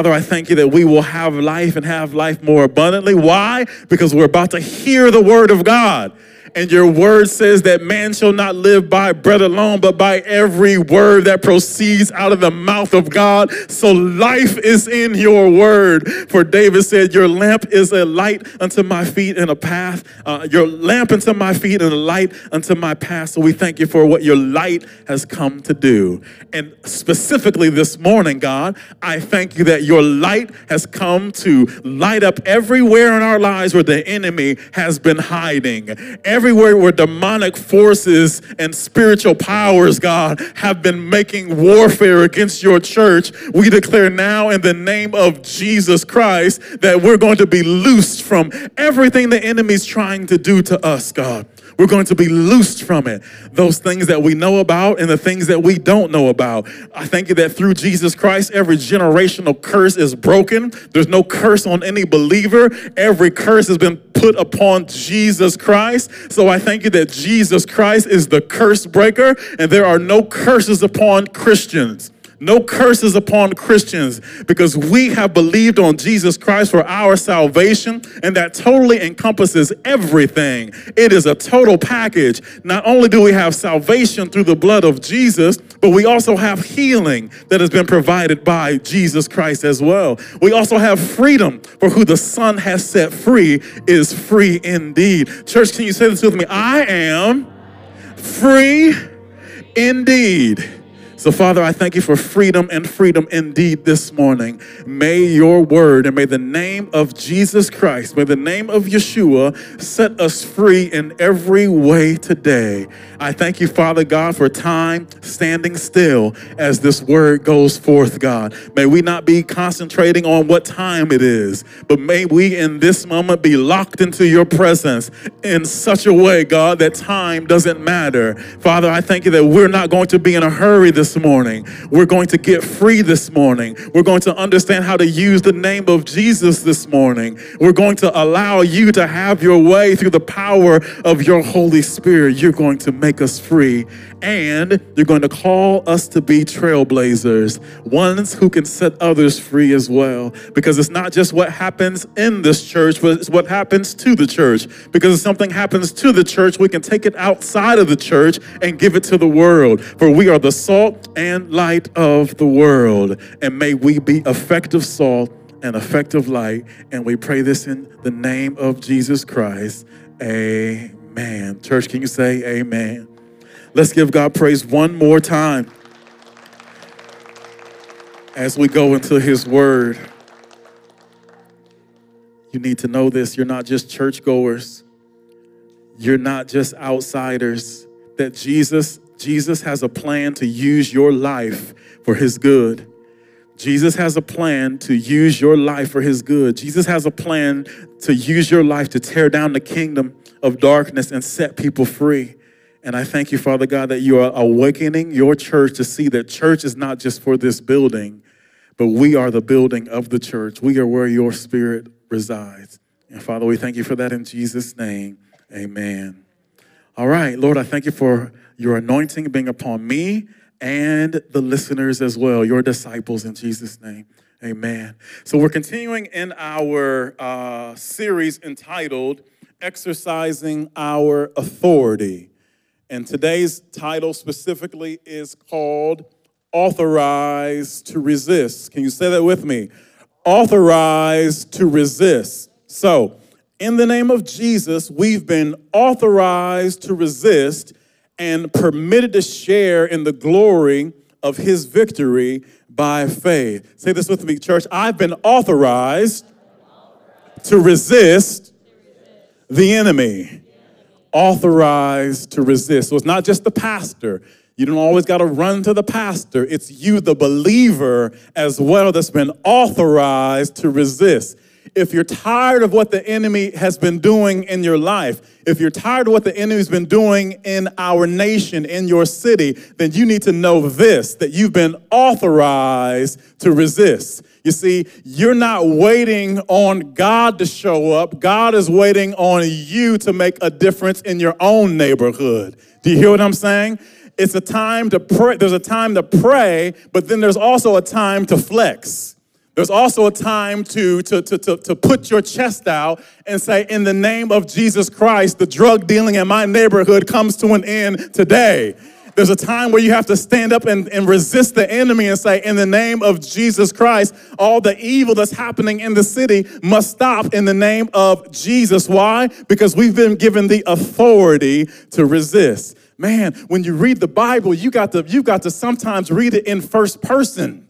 Father, I thank you that we will have life and have life more abundantly. Why? Because we're about to hear the word of God. And your word says that man shall not live by bread alone, but by every word that proceeds out of the mouth of God. So life is in your word. For David said, Your lamp is a light unto my feet and a path, uh, your lamp unto my feet and a light unto my path. So we thank you for what your light has come to do. And specifically this morning, God, I thank you that your light has come to light up everywhere in our lives where the enemy has been hiding. Every everywhere where demonic forces and spiritual powers, God, have been making warfare against your church, we declare now in the name of Jesus Christ that we're going to be loosed from everything the enemy's trying to do to us, God. We're going to be loosed from it. Those things that we know about and the things that we don't know about. I thank you that through Jesus Christ, every generational curse is broken. There's no curse on any believer. Every curse has been put upon Jesus Christ. So I thank you that Jesus Christ is the curse breaker and there are no curses upon Christians. No curses upon Christians because we have believed on Jesus Christ for our salvation, and that totally encompasses everything. It is a total package. Not only do we have salvation through the blood of Jesus, but we also have healing that has been provided by Jesus Christ as well. We also have freedom, for who the Son has set free is free indeed. Church, can you say this with me? I am free indeed. So, Father, I thank you for freedom and freedom indeed this morning. May your word and may the name of Jesus Christ, may the name of Yeshua set us free in every way today. I thank you, Father God, for time standing still as this word goes forth, God. May we not be concentrating on what time it is, but may we in this moment be locked into your presence in such a way, God, that time doesn't matter. Father, I thank you that we're not going to be in a hurry this morning. We're going to get free this morning. We're going to understand how to use the name of Jesus this morning. We're going to allow you to have your way through the power of your Holy Spirit. You're going to make make us free, and you're going to call us to be trailblazers, ones who can set others free as well. Because it's not just what happens in this church, but it's what happens to the church. Because if something happens to the church, we can take it outside of the church and give it to the world. For we are the salt and light of the world. And may we be effective salt and effective light. And we pray this in the name of Jesus Christ. Amen. Amen. Church, can you say amen? Let's give God praise one more time as we go into his word. You need to know this. You're not just churchgoers. You're not just outsiders. That Jesus, Jesus has a plan to use your life for his good. Jesus has a plan to use your life for his good. Jesus has a plan to use your life to tear down the kingdom of darkness and set people free. And I thank you, Father God, that you are awakening your church to see that church is not just for this building, but we are the building of the church. We are where your spirit resides. And Father, we thank you for that in Jesus' name. Amen. All right, Lord, I thank you for your anointing being upon me and the listeners as well, your disciples in Jesus' name. Amen. So we're continuing in our uh, series entitled exercising our authority. And today's title specifically is called Authorized to Resist. Can you say that with me? Authorized to resist. So, in the name of Jesus, we've been authorized to resist and permitted to share in the glory of his victory by faith. Say this with me, church. I've been authorized to resist the enemy, authorized to resist. So it's not just the pastor. You don't always got to run to the pastor. It's you, the believer, as well, that's been authorized to resist. If you're tired of what the enemy has been doing in your life, if you're tired of what the enemy's been doing in our nation, in your city, then you need to know this that you've been authorized to resist. You see, you're not waiting on God to show up. God is waiting on you to make a difference in your own neighborhood. Do you hear what I'm saying? It's a time to pray. There's a time to pray, but then there's also a time to flex. There's also a time to, to, to, to, to put your chest out and say, In the name of Jesus Christ, the drug dealing in my neighborhood comes to an end today. There's a time where you have to stand up and, and resist the enemy and say, In the name of Jesus Christ, all the evil that's happening in the city must stop in the name of Jesus. Why? Because we've been given the authority to resist. Man, when you read the Bible, you got to, you got to sometimes read it in first person.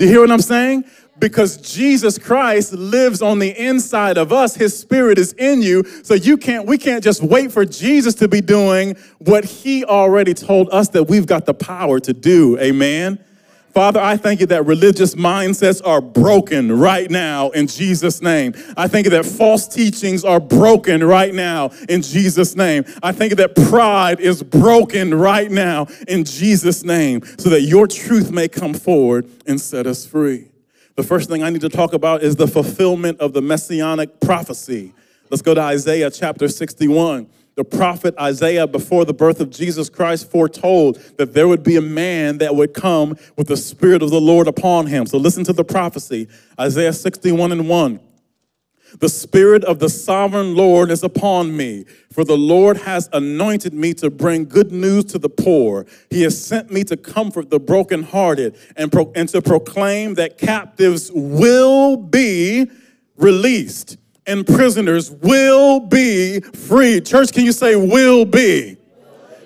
Do you hear what I'm saying? because Jesus Christ lives on the inside of us. His spirit is in you. So you can't, we can't just wait for Jesus to be doing what he already told us that we've got the power to do. Amen. Father, I thank you that religious mindsets are broken right now in Jesus' name. I thank you that false teachings are broken right now in Jesus' name. I thank you that pride is broken right now in Jesus' name so that your truth may come forward and set us free. The first thing I need to talk about is the fulfillment of the messianic prophecy. Let's go to Isaiah chapter 61. The prophet Isaiah, before the birth of Jesus Christ, foretold that there would be a man that would come with the Spirit of the Lord upon him. So listen to the prophecy Isaiah 61 and 1. The Spirit of the sovereign Lord is upon me, for the Lord has anointed me to bring good news to the poor. He has sent me to comfort the brokenhearted and, pro- and to proclaim that captives will be released and prisoners will be freed. Church, can you say will be?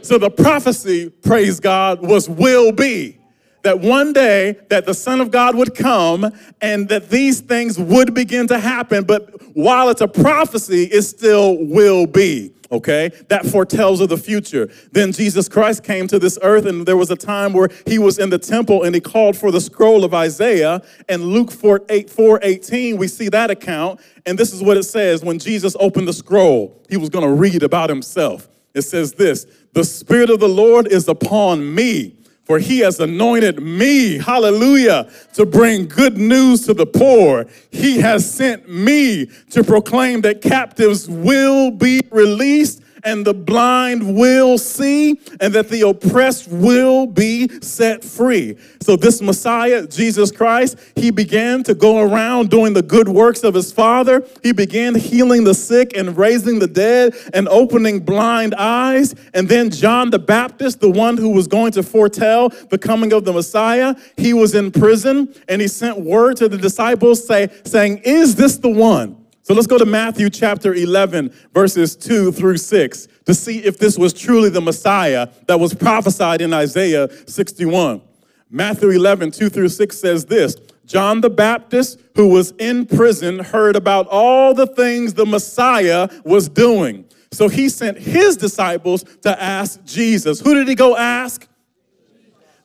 So the prophecy, praise God, was will be that one day that the son of god would come and that these things would begin to happen but while it's a prophecy it still will be okay that foretells of the future. Then jesus christ came to this earth and there was a time where he was in the temple and he called for the scroll of isaiah. And luke 4, 8, 4 18 we see that account. And this is what it says when jesus opened the scroll he was going to read about himself. It says this the spirit of the lord is upon me for he has anointed me, hallelujah, to bring good news to the poor. He has sent me to proclaim that captives will be released and the blind will see, and that the oppressed will be set free. So, this Messiah, Jesus Christ, he began to go around doing the good works of his Father. He began healing the sick and raising the dead and opening blind eyes. And then, John the Baptist, the one who was going to foretell the coming of the Messiah, he was in prison and he sent word to the disciples say, saying, Is this the one? So let's go to Matthew chapter 11, verses 2 through 6, to see if this was truly the Messiah that was prophesied in Isaiah 61. Matthew 11, 2 through 6 says this John the Baptist, who was in prison, heard about all the things the Messiah was doing. So he sent his disciples to ask Jesus. Who did he go ask?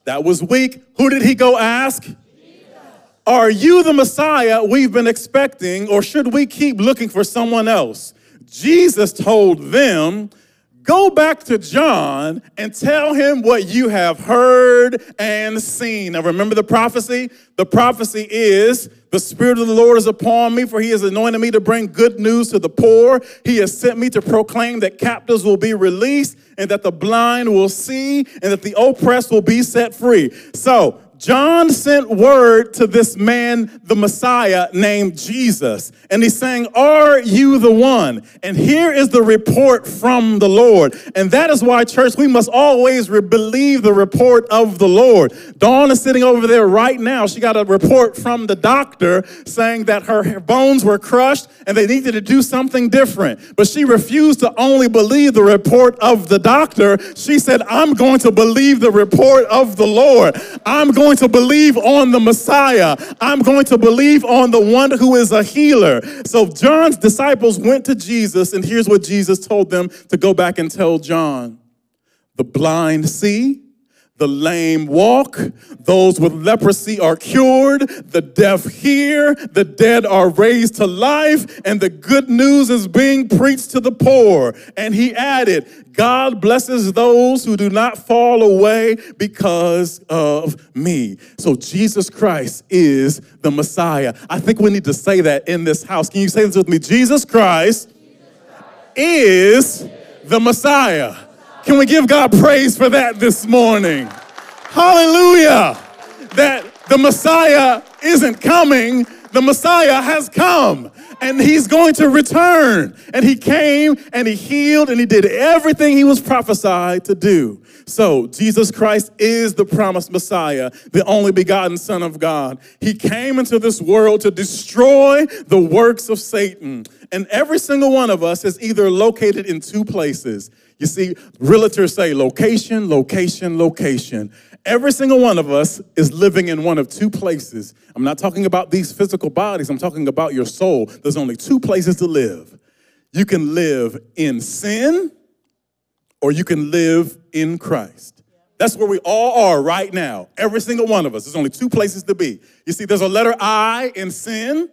That was weak. Who did he go ask? Are you the Messiah we've been expecting, or should we keep looking for someone else? Jesus told them, Go back to John and tell him what you have heard and seen. Now, remember the prophecy? The prophecy is the Spirit of the Lord is upon me, for he has anointed me to bring good news to the poor. He has sent me to proclaim that captives will be released, and that the blind will see, and that the oppressed will be set free. So, John sent word to this man, the Messiah, named Jesus. And he's saying, Are you the one? And here is the report from the Lord. And that is why, church, we must always believe the report of the Lord. Dawn is sitting over there right now. She got a report from the doctor saying that her bones were crushed and they needed to do something different. But she refused to only believe the report of the doctor. She said, I'm going to believe the report of the Lord. I'm going going to believe on the Messiah. I'm going to believe on the one who is a healer. So John's disciples went to Jesus, and here's what Jesus told them to go back and tell John the blind see the lame walk, those with leprosy are cured, the deaf hear, the dead are raised to life, and the good news is being preached to the poor. And he added, God blesses those who do not fall away because of me. So Jesus Christ is the Messiah. I think we need to say that in this house. Can you say this with me? Jesus Christ, Jesus Christ. is the Messiah. Can we give God praise for that this morning? Hallelujah. That The Messiah isn't coming, the Messiah has come and he's going to return. And he came and he healed and he did everything he was prophesied to do. So, Jesus Christ is the promised Messiah, the only begotten Son of God. He came into this world to destroy the works of Satan. And every single one of us is either located in two places. You see, realtors say location, location, location. Every single one of us is living in one of two places. I'm not talking about these physical bodies, I'm talking about your soul. There's only two places to live. You can live in sin or you can live in Christ. That's where we all are right now. Every single one of us. There's only two places to be. You see, there's a letter I in sin,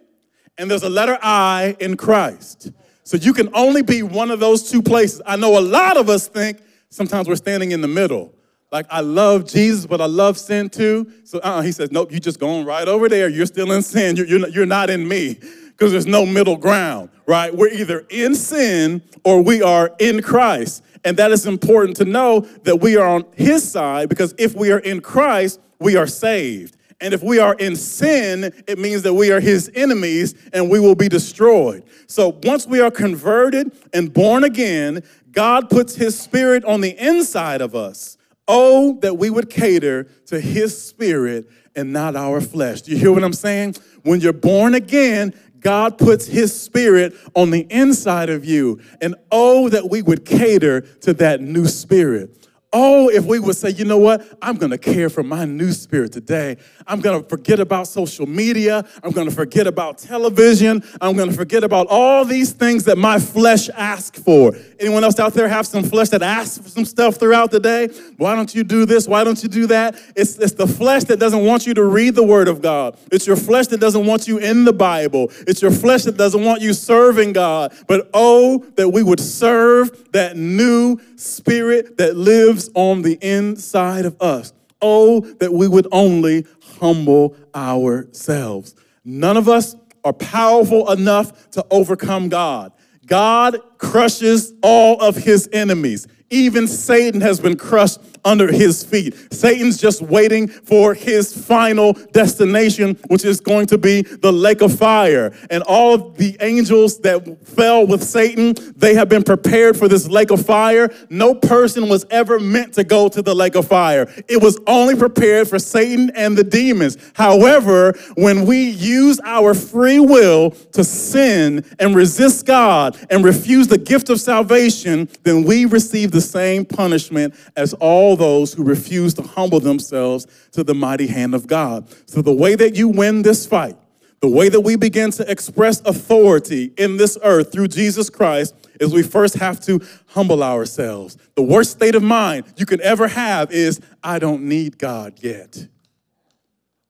and there's a letter I in Christ. So you can only be one of those two places. I know a lot of us think sometimes we're standing in the middle. Like, I love Jesus, but I love sin too. So uh, he says, Nope, you're just going right over there. You're still in sin. You're, you're, you're not in me because there's no middle ground, right? We're either in sin or we are in Christ. And that is important to know that we are on his side because if we are in Christ, we are saved. And if we are in sin, it means that we are his enemies and we will be destroyed. So once we are converted and born again, God puts his spirit on the inside of us. Oh, that we would cater to his spirit and not our flesh. Do you hear what I'm saying? When you're born again, God puts his spirit on the inside of you. And oh, that we would cater to that new spirit. Oh, if we would say, you know what? I'm going to care for my new spirit today. I'm going to forget about social media. I'm going to forget about television. I'm going to forget about all these things that my flesh asks for. Anyone else out there have some flesh that asks for some stuff throughout the day? Why don't you do this? Why don't you do that? It's, it's the flesh that doesn't want you to read the word of God. It's your flesh that doesn't want you in the Bible. It's your flesh that doesn't want you serving God. But oh, that we would serve that new spirit that lives on the inside of us. Oh, that we would only humble ourselves. None of us are powerful enough to overcome God. God crushes all of his enemies. Even Satan has been crushed under his feet. Satan's just waiting for his final destination, which is going to be the lake of fire. And all of the angels that fell with Satan, they have been prepared for this lake of fire. No person was ever meant to go to the lake of fire, it was only prepared for Satan and the demons. However, when we use our free will to sin and resist God and refuse the gift of salvation, then we receive the same punishment as all those who refuse to humble themselves to the mighty hand of God. So, the way that you win this fight, the way that we begin to express authority in this earth through Jesus Christ is we first have to humble ourselves. The worst state of mind you can ever have is, I don't need God yet.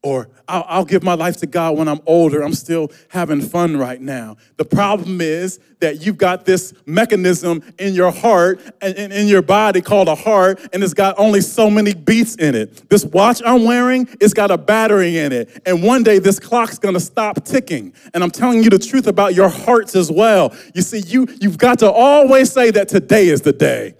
Or I'll, I'll, give my life to God when I'm older. I'm still having fun right now. The problem is that you've got this mechanism in your heart and in your body called a heart, and it's got only so many beats in it. This watch I'm wearing, it's got a battery in it. And one day this clock's gonna stop ticking. And I'm telling you the truth about your hearts as well. You see, you, you've got to always say that today is the day.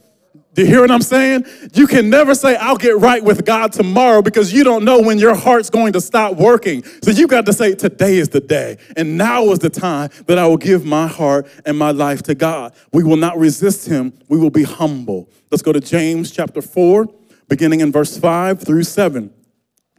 Do you hear what I'm saying? You can never say, I'll get right with God tomorrow because you don't know when your heart's going to stop working. So you got to say, today is the day. And now is the time that I will give my heart and my life to God. We will not resist him. We will be humble. Let's go to James chapter 4, beginning in verse 5 through 7.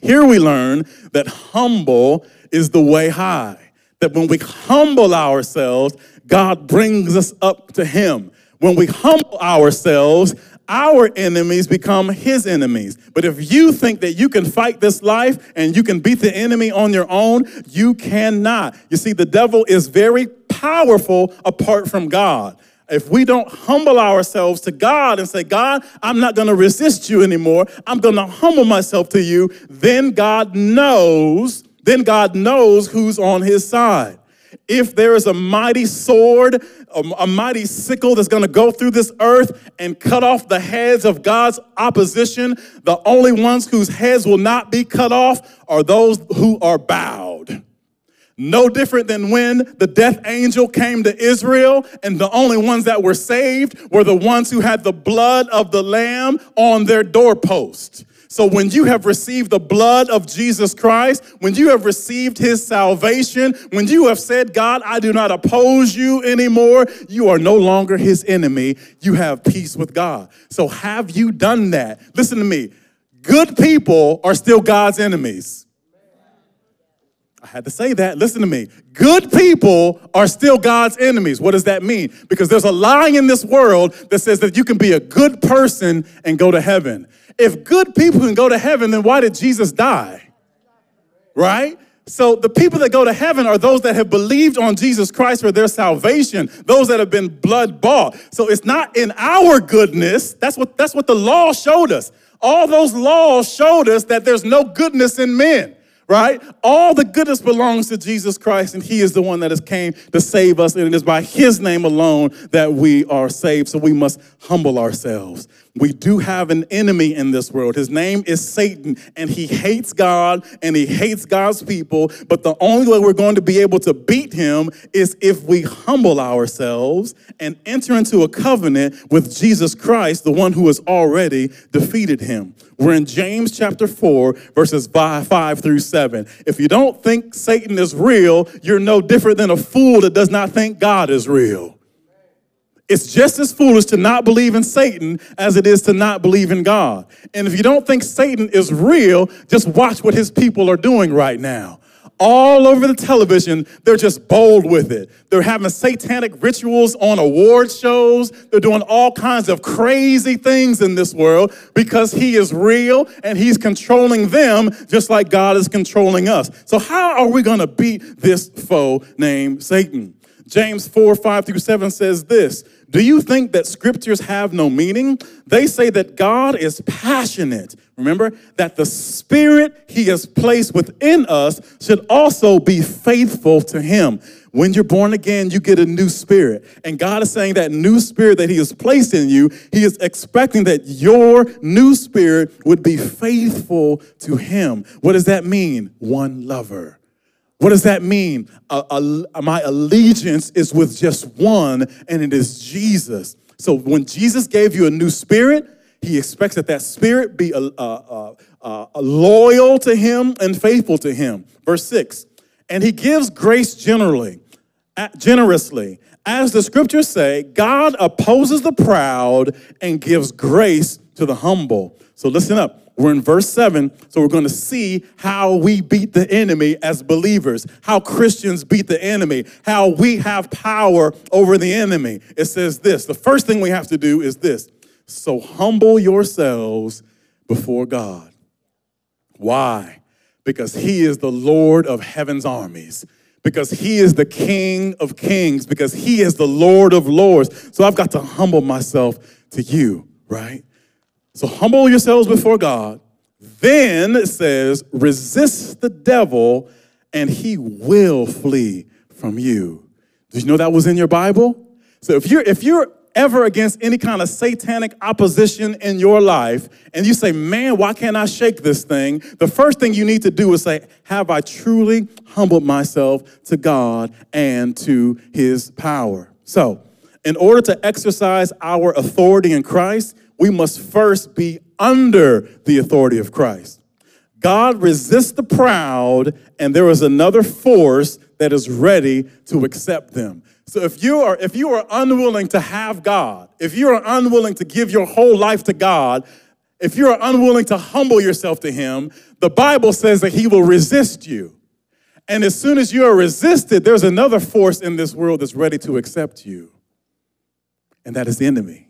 Here we learn that humble is the way high. That when we humble ourselves, God brings us up to him. When we humble ourselves, our enemies become his enemies. But if you think that you can fight this life and you can beat the enemy on your own, you cannot. You see, the devil is very powerful apart from God. If we don't humble ourselves to God and say, God, I'm not going to resist you anymore, I'm going to humble myself to you, then God knows, then God knows who's on his side. If there is a mighty sword, a, a mighty sickle that's going to go through this earth and cut off the heads of God's opposition, the only ones whose heads will not be cut off are those who are bowed. No different than when the death angel came to Israel, and the only ones that were saved were the ones who had the blood of the lamb on their doorpost. So when you have received the blood of Jesus Christ, when you have received his salvation, when you have said, God, I do not oppose you anymore, you are no longer his enemy. You have peace with God. So have you done that? Listen to me. Good people are still God's enemies. I had to say that. Listen to me. Good people are still God's enemies. What does that mean? Because there's a lie in this world that says that you can be a good person and go to heaven. If good people can go to heaven, then why did Jesus die? Right? So the people that go to heaven are those that have believed on Jesus Christ for their salvation, those that have been blood bought. So it's not in our goodness. That's what that's what the law showed us. All those laws showed us that there's no goodness in men right? All the goodness belongs to Jesus Christ, and He is the one that has came to save us, and it is by His name alone that we are saved. So we must humble ourselves. We do have an enemy in this world. His name is Satan, and he hates God and he hates God's people. But the only way we're going to be able to beat him is if we humble ourselves and enter into a covenant with Jesus Christ, the one who has already defeated him. We're in James chapter 4, verses 5, 5 through 7. If you don't think Satan is real, you're no different than a fool that does not think God is real. It's just as foolish to not believe in Satan as it is to not believe in God. And if you don't think Satan is real, just watch what his people are doing right now. All over the television, they're just bold with it. They're having satanic rituals on award shows. They're doing all kinds of crazy things in this world because he is real and he's controlling them just like God is controlling us. So, how are we going to beat this foe named Satan? James 4 5 through 7 says this Do you think that scriptures have no meaning? They say that God is passionate. Remember that the spirit he has placed within us should also be faithful to him. When you're born again, you get a new spirit. And God is saying that new spirit that He has placed in you, He is expecting that your new spirit would be faithful to Him. What does that mean? One lover. What does that mean? Uh, uh, my allegiance is with just one, and it is Jesus. So when Jesus gave you a new spirit, he expects that that spirit be uh, uh, uh, loyal to him and faithful to him. Verse 6 And he gives grace generally, generously. As the scriptures say, God opposes the proud and gives grace to the humble. So listen up. We're in verse 7, so we're going to see how we beat the enemy as believers, how Christians beat the enemy, how we have power over the enemy. It says this the first thing we have to do is this so humble yourselves before God. Why? Because He is the Lord of heaven's armies because he is the King of kings, because he is the Lord of lords. So I've got to humble myself to you, right? So humble yourselves before God. Then it says, resist the devil and he will flee from you. Did you know that was in your Bible? So if you're if you're ever against any kind of satanic opposition in your life and you say, "Man, why can't I shake this thing?" The first thing you need to do is say, "Have I truly humbled myself to God and to his power?" So, in order to exercise our authority in Christ, we must first be under the authority of Christ. God resists the proud, and there is another force that is ready to accept them. So if you are if you are unwilling to have God, if you are unwilling to give your whole life to God, if you are unwilling to humble yourself to him, the Bible says that he will resist you. And as soon as you are resisted, there's another force in this world that's ready to accept you. And that is the enemy.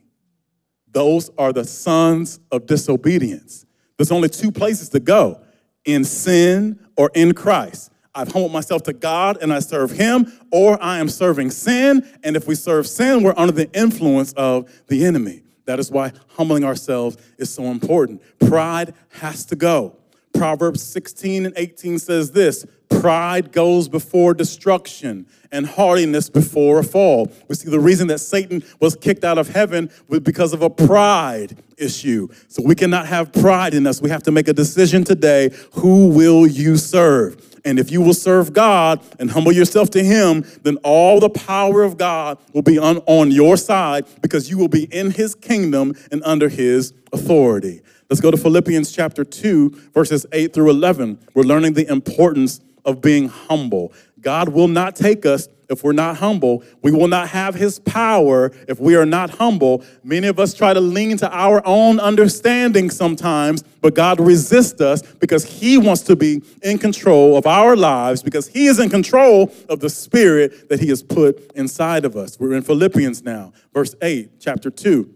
Those are the sons of disobedience. There's only two places to go in sin or in Christ. I've humbled myself to God and I serve Him, or I am serving sin. And if we serve sin, we're under the influence of the enemy. That is why humbling ourselves is so important. Pride has to go. Proverbs 16 and 18 says this Pride goes before destruction, and hardiness before a fall. We see the reason that Satan was kicked out of heaven was because of a pride issue. So we cannot have pride in us. We have to make a decision today who will you serve? And if you will serve God and humble yourself to Him, then all the power of God will be on, on your side because you will be in His kingdom and under His authority. Let's go to Philippians chapter 2, verses 8 through 11. We're learning the importance of being humble. God will not take us if we're not humble. We will not have his power if we are not humble. Many of us try to lean to our own understanding sometimes, but God resists us because he wants to be in control of our lives because he is in control of the spirit that he has put inside of us. We're in Philippians now, verse 8, chapter 2.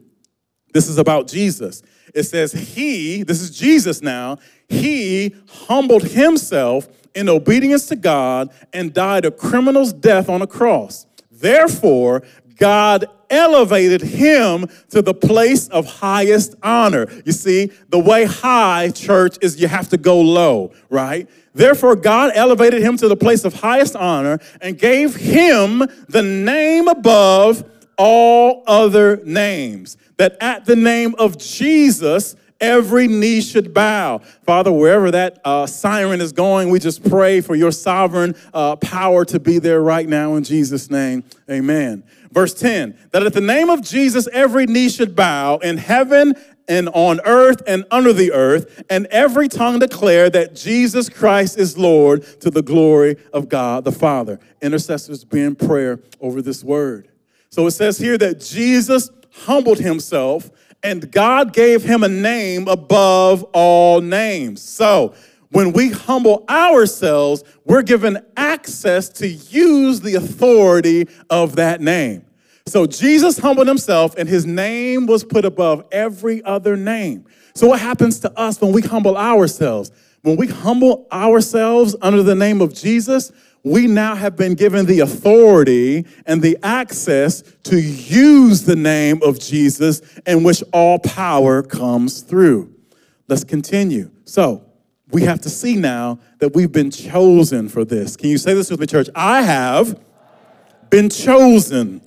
This is about Jesus. It says, He, this is Jesus now, He humbled Himself in obedience to God and died a criminal's death on a cross. Therefore, God elevated him to the place of highest honor. You see, the way high, church, is you have to go low, right? Therefore, God elevated him to the place of highest honor and gave him the name above all other names, that at the name of Jesus, every knee should bow. Father, wherever that uh, siren is going, we just pray for your sovereign uh, power to be there right now in Jesus' name. Amen. Verse 10 that at the name of Jesus, every knee should bow in heaven and on earth and under the earth, and every tongue declare that Jesus Christ is Lord to the glory of God the Father. Intercessors be in prayer over this word. So it says here that Jesus humbled himself and God gave him a name above all names. So when we humble ourselves, we're given access to use the authority of that name. So Jesus humbled himself, and his name was put above every other name. So, what happens to us when we humble ourselves? When we humble ourselves under the name of Jesus, we now have been given the authority and the access to use the name of Jesus in which all power comes through. Let's continue. So, we have to see now that we've been chosen for this. Can you say this with me, church? I have been chosen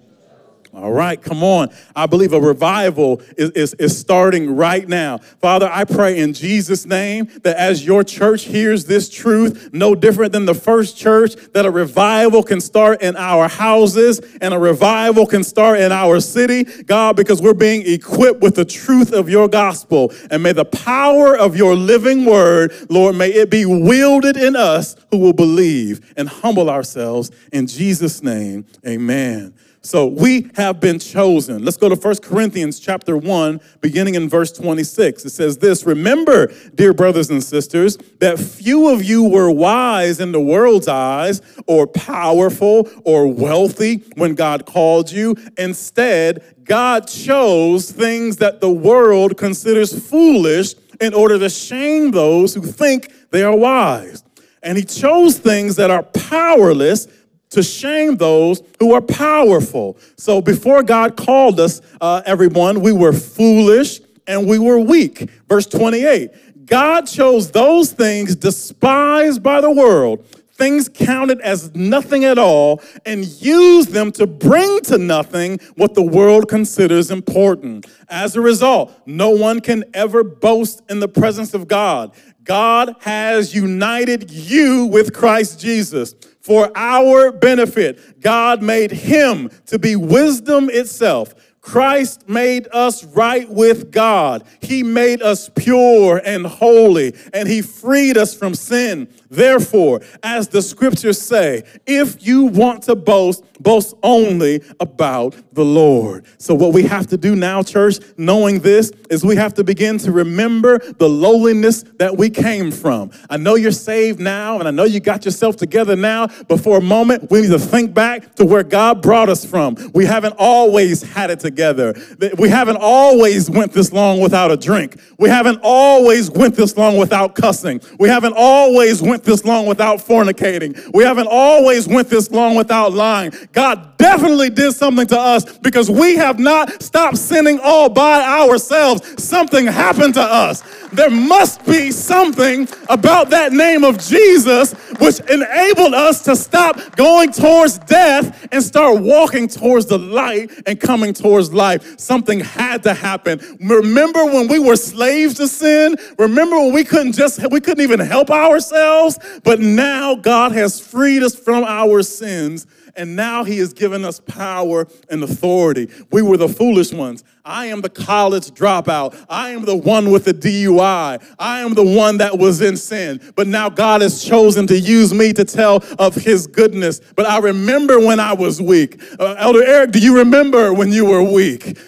all right, come on. I believe a revival is, is, is, starting right now. Father, I pray in Jesus' name that as your church hears this truth, no different than the first church, that a revival can start in our houses and a revival can start in our city, God, because we're being equipped with the truth of your gospel. And may the power of your living word, Lord, may it be wielded in us who will believe and humble ourselves. In Jesus' name, amen. So we have been chosen. Let's go to 1 Corinthians chapter 1, beginning in verse 26. It says this Remember, dear brothers and sisters, that few of you were wise in the world's eyes, or powerful, or wealthy when God called you. Instead, God chose things that the world considers foolish in order to shame those who think they are wise. And he chose things that are powerless to shame those who are powerful. So before God called us, uh, everyone, we were foolish and we were weak. Verse 28 God chose those things despised by the world, things counted as nothing at all, and used them to bring to nothing what the world considers important. As a result, no one can ever boast in the presence of God. God has united you with Christ Jesus for our benefit. God made him to be wisdom itself. Christ made us right with God. He made us pure and holy, and He freed us from sin. Therefore, as the scriptures say, if you want to boast, boast only about the Lord. So, what we have to do now, church, knowing this, is we have to begin to remember the lowliness that we came from. I know you're saved now, and I know you got yourself together now, but for a moment, we need to think back to where God brought us from. We haven't always had it together. We haven't always went this long without a drink. We haven't always went this long without cussing. We haven't always went this long without fornicating. We haven't always went this long without lying. God definitely did something to us because we have not stopped sinning all by ourselves. Something happened to us. There must be something about that name of Jesus which enabled us to stop going towards death and start walking towards the light and coming towards life. Something had to happen. Remember when we were slaves to sin? Remember when we couldn't just we couldn't even help ourselves? But now God has freed us from our sins and now he has given us power and authority. We were the foolish ones. I am the college dropout. I am the one with the DUI. I am the one that was in sin. But now God has chosen to use me to tell of his goodness. But I remember when I was weak. Uh, Elder Eric, do you remember when you were weak?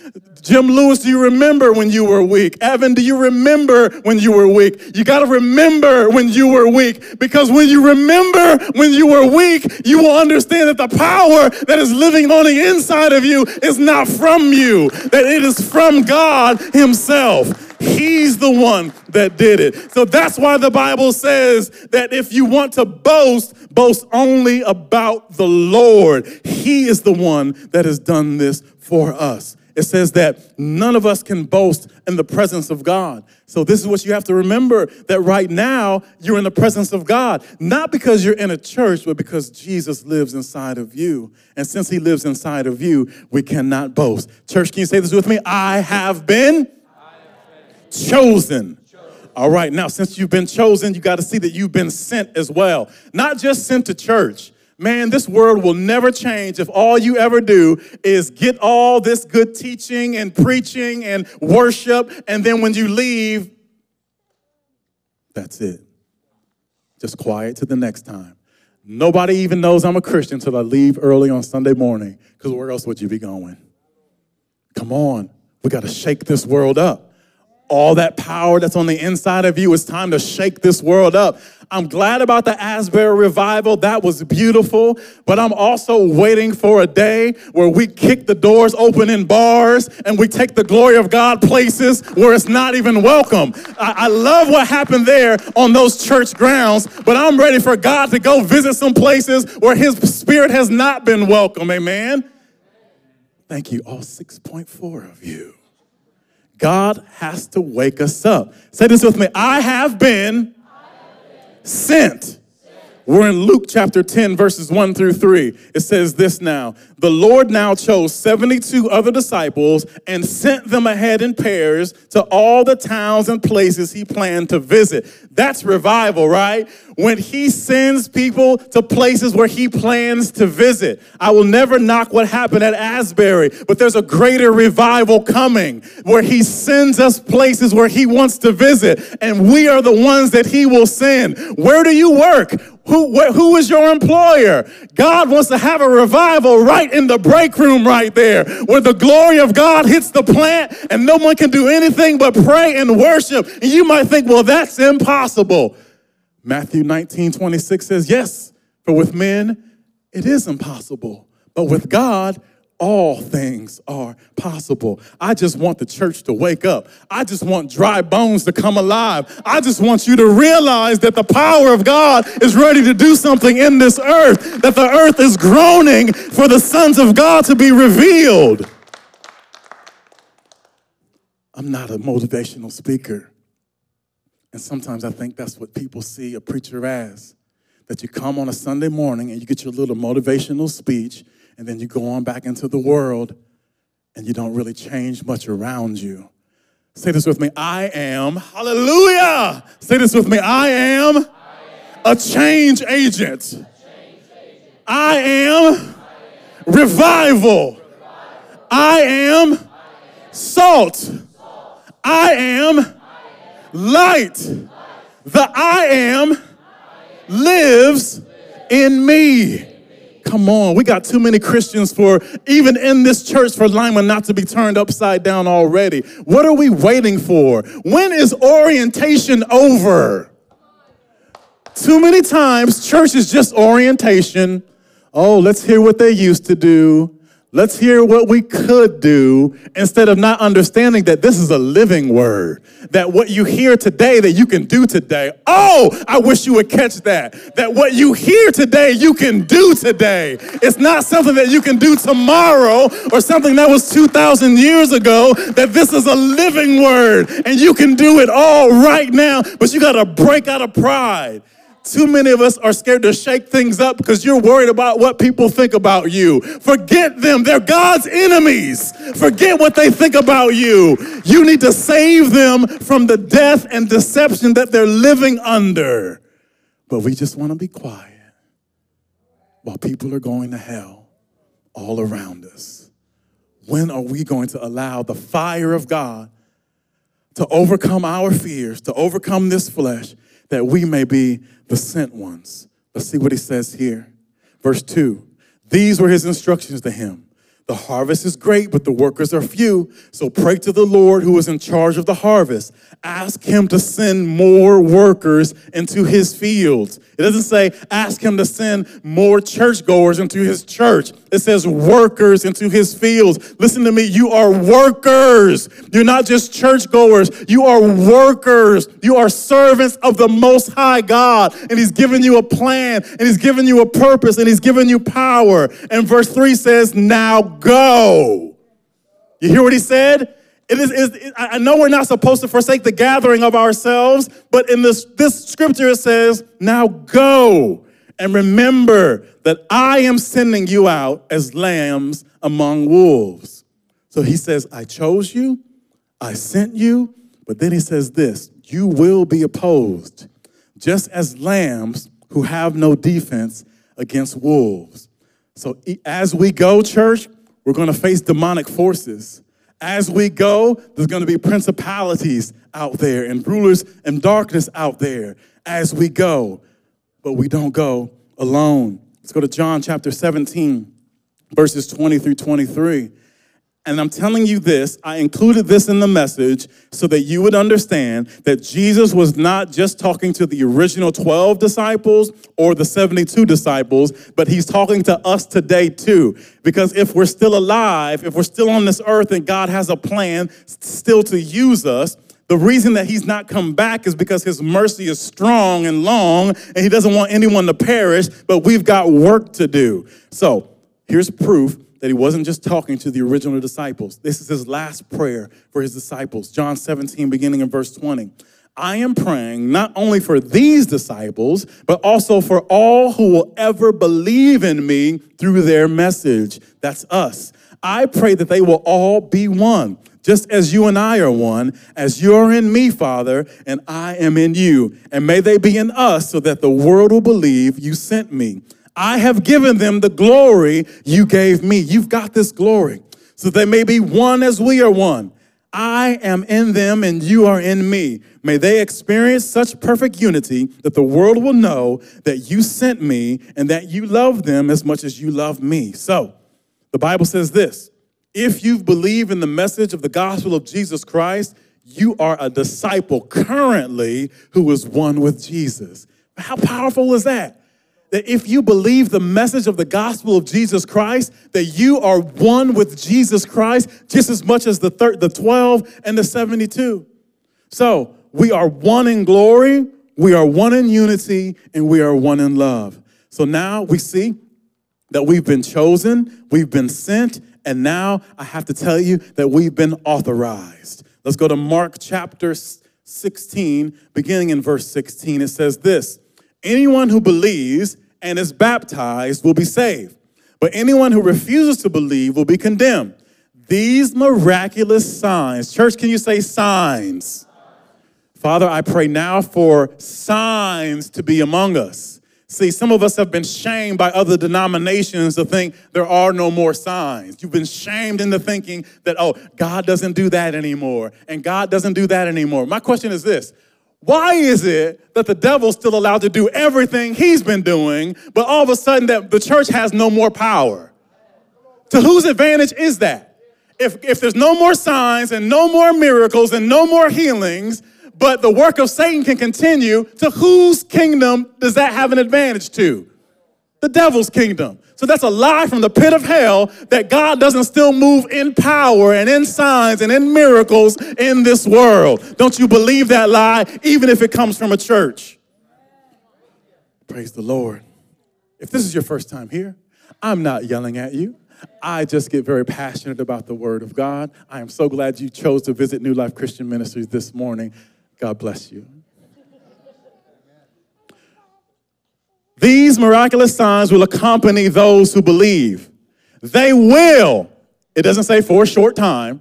Jim Lewis, do you remember when you were weak? Evan, do you remember when you were weak? You got to remember when you were weak because when you remember when you were weak, you will understand that the power that is living on the inside of you is not from you, that it is from God Himself. He's the one that did it. So that's why the Bible says that if you want to boast, boast only about the Lord. He is the one that has done this for us it says that none of us can boast in the presence of God. So, this is what you have to remember that right now you're in the presence of God, not because you're in a church, but because Jesus lives inside of you. And since he lives inside of you, we cannot boast. Church, can you say this with me? I have been, chosen. All right, now since you've been chosen, you got to see that you've been sent as well. Not just sent to church, Man, this world will never change if all you ever do is get all this good teaching and preaching and worship, and then when you leave, that's it. Just quiet to the next time. Nobody even knows I'm a Christian until I leave early on Sunday morning, because where else would you be going? Come on, we got to shake this world up all that power that's on the inside of you. It's time to shake this world up. I'm glad about the Asbury revival. That was beautiful. But I'm also waiting for a day where we kick the doors open in bars and we take the glory of God places where it's not even welcome. I, I love what happened there on those church grounds, but I'm ready for God to go visit some places where His Spirit has not been welcome. Amen. Thank you, all 6.4 of you. God has to wake us up. Say this with me I have been, I have been sent. We're in Luke chapter 10, verses 1 through 3. It says this now The Lord now chose 72 other disciples and sent them ahead in pairs to all the towns and places he planned to visit. That's revival, right? When he sends people to places where he plans to visit. I will never knock what happened at Asbury, but there's a greater revival coming where he sends us places where he wants to visit, and we are the ones that he will send. Where do you work? Who, wh- who is your employer? God wants to have a revival right in the break room right there where the glory of God hits the plant and no one can do anything but pray and worship. And you might think, well, that's impossible. Matthew 19, 26 says, yes, for with men it is impossible, but with God, all things are possible. I just want the church to wake up. I just want dry bones to come alive. I just want you to realize that the power of God is ready to do something in this earth, that the earth is groaning for the sons of God to be revealed. I'm not a motivational speaker. And sometimes I think that's what people see a preacher as that you come on a Sunday morning and you get your little motivational speech and then you go on back into the world and you don't really change much around you. Say this with me I am, hallelujah. Say this with me I am, I am a change agent. A change agent. I, am I am revival. revival. I am, I am salt. salt. I am, am light. The I am lives in me. Come on, we got too many Christians for even in this church for Lima not to be turned upside down already. What are we waiting for? When is orientation over? Too many times, church is just orientation. Oh, let's hear what they used to do. Let's hear what we could do instead of not understanding that this is a living word. That what you hear today that you can do today. Oh, I wish you would catch that. That what you hear today you can do today. It's not something that you can do tomorrow or something that was 2,000 years ago. That this is a living word and you can do it all right now, but you got to break out of pride. Too many of us are scared to shake things up because you're worried about what people think about you. Forget them. They're God's enemies. Forget what they think about you. You need to save them from the death and deception that they're living under. but we just want to be quiet while people are going to hell all around us. When are we going to allow the fire of God to overcome our fears, to overcome this flesh, that we may be the sent ones? Let's see what he says here. Verse 2 These were his instructions to him. The harvest is great, but the workers are few. So pray to the Lord who is in charge of the harvest. Ask him to send more workers into his fields. It doesn't say ask him to send more churchgoers into his church. It says workers into his fields. Listen to me, you are workers. You're not just churchgoers, you are workers. You are servants of the Most High God. And he's given you a plan, and he's given you a purpose, and he's given you power. And verse 3 says, Now go. You hear what he said? It is, it, I know we're not supposed to forsake the gathering of ourselves, but in this, this scripture it says, now go and remember that I am sending you out as lambs among wolves. So he says, I chose you, I sent you, but then he says this you will be opposed, just as lambs who have no defense against wolves. So as we go, church, we're going to face demonic forces. As we go, there's going to be principalities out there and rulers and darkness out there as we go. But we don't go alone. Let's go to John chapter 17, verses 20 through 23. And I'm telling you this, I included this in the message so that you would understand that Jesus was not just talking to the original 12 disciples or the 72 disciples, but he's talking to us today too. Because if we're still alive, if we're still on this earth and God has a plan still to use us, the reason that he's not come back is because his mercy is strong and long and he doesn't want anyone to perish, but we've got work to do. So here's proof that he wasn't just talking to the original disciples. This is his last prayer for his disciples. John 17, beginning in verse 20. I am praying not only for these disciples, but also for all who will ever believe in me through their message. That's us. I pray that they will all be one, just as you and I are one, as you're in me, Father, and I am in you. And may they be in us so that the world will believe you sent me. I have given them the glory you gave me. You've got this glory, so they may be one as we are one. I am in them and you are in me. May they experience such perfect unity that the world will know that you sent me and that you love them as much as you love me. So, the Bible says this if you've believed in the message of the gospel of Jesus Christ, you are a disciple currently who is one with Jesus. How powerful is that? That if you believe the message of the gospel of Jesus Christ, that you are one with Jesus Christ just as much as the, thir- the 12 and the 72. So we are one in glory, we are one in unity, and we are one in love. So now we see that we've been chosen, we've been sent, and now I have to tell you that we've been authorized. Let's go to Mark chapter 16, beginning in verse 16. It says this. Anyone who believes and is baptized will be saved, but anyone who refuses to believe will be condemned. These miraculous signs, church, can you say signs? Father, I pray now for signs to be among us. See, some of us have been shamed by other denominations to think there are no more signs. You've been shamed into thinking that, oh, God doesn't do that anymore, and God doesn't do that anymore. My question is this why is it that the devil's still allowed to do everything he's been doing, but all of a sudden that the church has no more power? To whose advantage is that? If, if there's no more signs and no more miracles and no more healings, but the work of Satan can continue, to whose kingdom does that have an advantage to? The devil's kingdom. So that's a lie from the pit of hell that God doesn't still move in power and in signs and in miracles in this world. Don't you believe that lie, even if it comes from a church? Praise the Lord. If this is your first time here, I'm not yelling at you. I just get very passionate about the Word of God. I am so glad you chose to visit New Life Christian Ministries this morning. God bless you. These miraculous signs will accompany those who believe. They will, it doesn't say for a short time,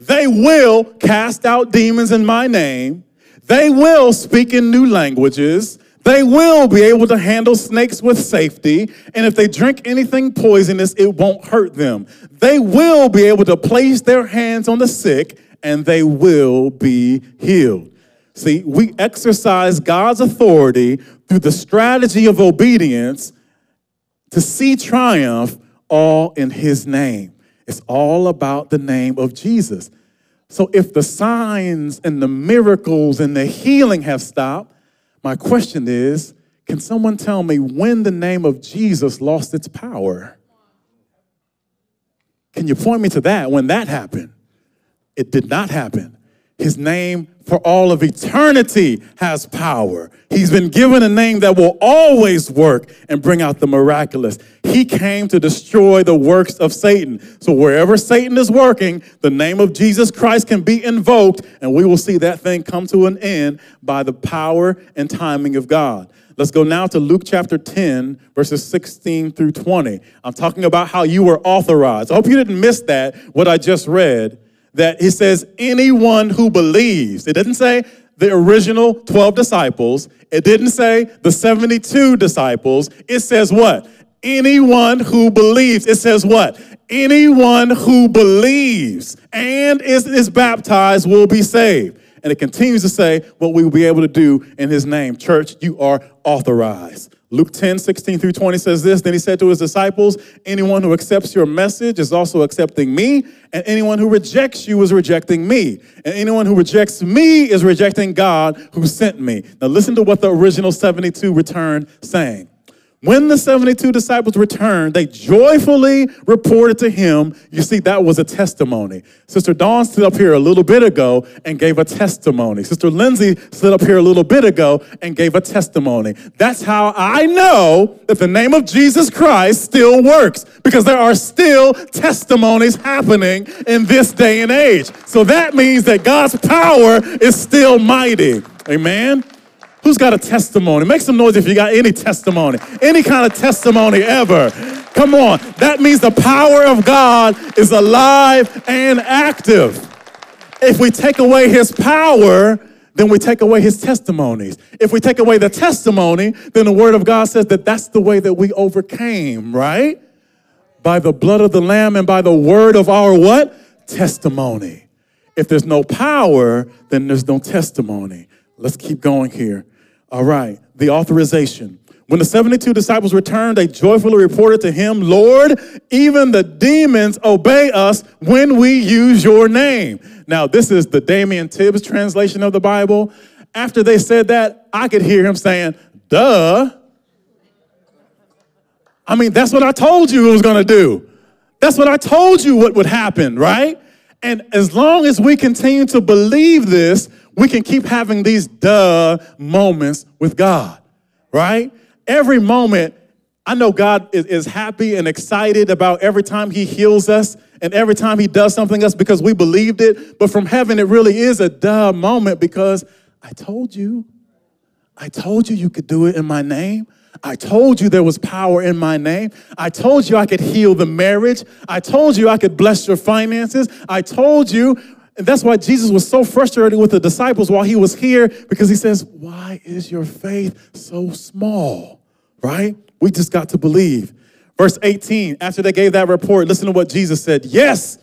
they will cast out demons in my name. They will speak in new languages. They will be able to handle snakes with safety, and if they drink anything poisonous, it won't hurt them. They will be able to place their hands on the sick, and they will be healed. See, we exercise God's authority through the strategy of obedience to see triumph all in His name. It's all about the name of Jesus. So if the signs and the miracles and the healing have stopped, my question is can someone tell me when the name of Jesus lost its power? Can you point me to that when that happened? It did not happen. His name for all of eternity has power. He's been given a name that will always work and bring out the miraculous. He came to destroy the works of Satan. So wherever Satan is working, the name of Jesus Christ can be invoked, and we will see that thing come to an end by the power and timing of God. Let's go now to Luke chapter 10, verses 16 through 20. I'm talking about how you were authorized. I hope you didn't miss that, what I just read that he says, anyone who believes. It didn't say the original 12 disciples. It didn't say the 72 disciples. It says what? Anyone who believes. It says what? Anyone who believes and is, is baptized will be saved. And it continues to say what we will be able to do in his name. Church, you are authorized. Luke 10, 16 through 20 says this Then he said to his disciples, Anyone who accepts your message is also accepting me, and anyone who rejects you is rejecting me. And anyone who rejects me is rejecting God who sent me. Now listen to what the original 72 returned saying. When the 72 disciples returned, they joyfully reported to him. You see, that was a testimony. Sister Dawn stood up here a little bit ago and gave a testimony. Sister Lindsay stood up here a little bit ago and gave a testimony. That's how I know that the name of Jesus Christ still works because there are still testimonies happening in this day and age. So that means that God's power is still mighty. Amen. Who's got a testimony? Make some noise if you got any testimony, any kind of testimony ever. Come on. That means the power of God is alive and active. If we take away his power, then we take away his testimonies. If we take away the testimony, then the word of God says that that's the way that we overcame, right? By the blood of the lamb and by the word of our what? Testimony. If there's no power, then there's no testimony. Let's keep going here. All right, the authorization. When the 72 disciples returned, they joyfully reported to him, Lord, even the demons obey us when we use your name. Now, this is the Damien Tibbs translation of the Bible. After they said that, I could hear him saying, duh. I mean, that's what I told you it was going to do. That's what I told you what would happen, right? And as long as we continue to believe this, we can keep having these duh moments with God, right? Every moment, I know God is, is happy and excited about every time He heals us and every time He does something else because we believed it. But from heaven, it really is a duh moment because I told you. I told you you could do it in my name. I told you there was power in my name. I told you I could heal the marriage. I told you I could bless your finances. I told you and that's why Jesus was so frustrated with the disciples while he was here because he says, Why is your faith so small? Right? We just got to believe. Verse 18, after they gave that report, listen to what Jesus said. Yes.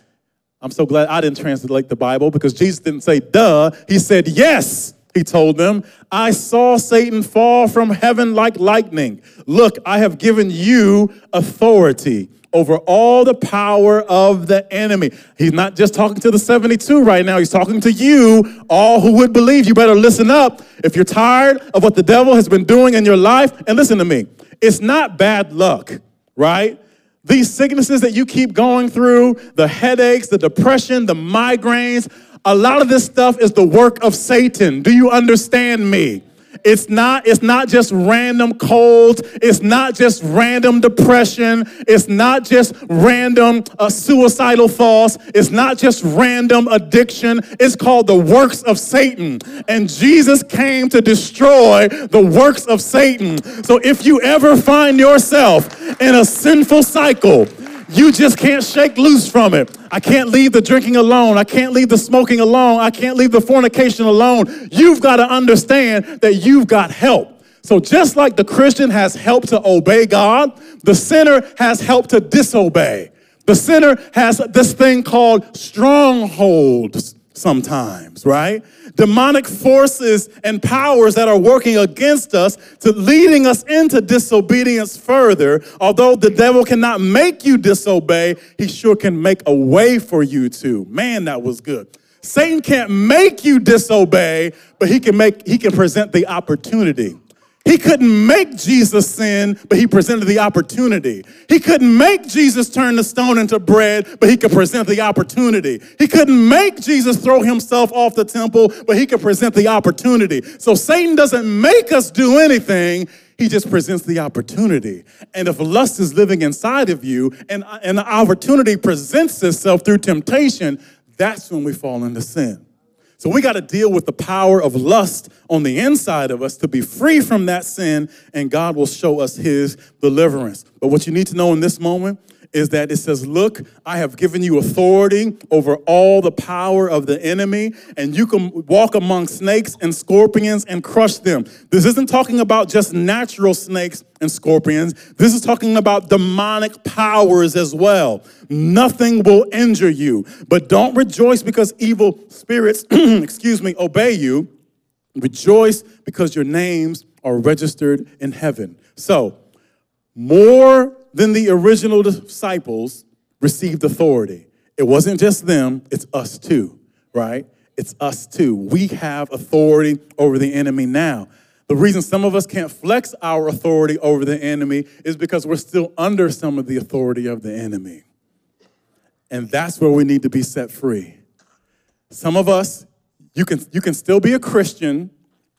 I'm so glad I didn't translate the Bible because Jesus didn't say duh. He said, Yes, he told them. I saw Satan fall from heaven like lightning. Look, I have given you authority over all the power of the enemy. He's not just talking to the 72 right now, he's talking to you, all who would believe. You better listen up. If you're tired of what the devil has been doing in your life, and listen to me, it's not bad luck, right? These sicknesses that you keep going through, the headaches, the depression, the migraines, a lot of this stuff is the work of Satan. Do you understand me? It's not, it's not just random colds. It's not just random depression. It's not just random uh, suicidal thoughts. It's not just random addiction. It's called the works of Satan. And Jesus came to destroy the works of Satan. So if you ever find yourself in a sinful cycle, you just can't shake loose from it. I can't leave the drinking alone. I can't leave the smoking alone. I can't leave the fornication alone. You've got to understand that you've got help. So just like the Christian has helped to obey God, the sinner has helped to disobey. The sinner has this thing called strongholds sometimes, right? Demonic forces and powers that are working against us to leading us into disobedience further. Although the devil cannot make you disobey, he sure can make a way for you to. Man, that was good. Satan can't make you disobey, but he can make he can present the opportunity. He couldn't make Jesus sin, but he presented the opportunity. He couldn't make Jesus turn the stone into bread, but he could present the opportunity. He couldn't make Jesus throw himself off the temple, but he could present the opportunity. So Satan doesn't make us do anything. He just presents the opportunity. And if lust is living inside of you and, and the opportunity presents itself through temptation, that's when we fall into sin. So we got to deal with the power of lust on the inside of us to be free from that sin, and God will show us his deliverance. But what you need to know in this moment is that it says, Look, I have given you authority over all the power of the enemy, and you can walk among snakes and scorpions and crush them. This isn't talking about just natural snakes and scorpions, this is talking about demonic powers as well. Nothing will injure you, but don't rejoice because evil spirits, excuse me, obey you. Rejoice because your names are registered in heaven. So, more than the original disciples received authority. It wasn't just them, it's us too, right? It's us too. We have authority over the enemy now. The reason some of us can't flex our authority over the enemy is because we're still under some of the authority of the enemy. And that's where we need to be set free. Some of us, you can, you can still be a Christian,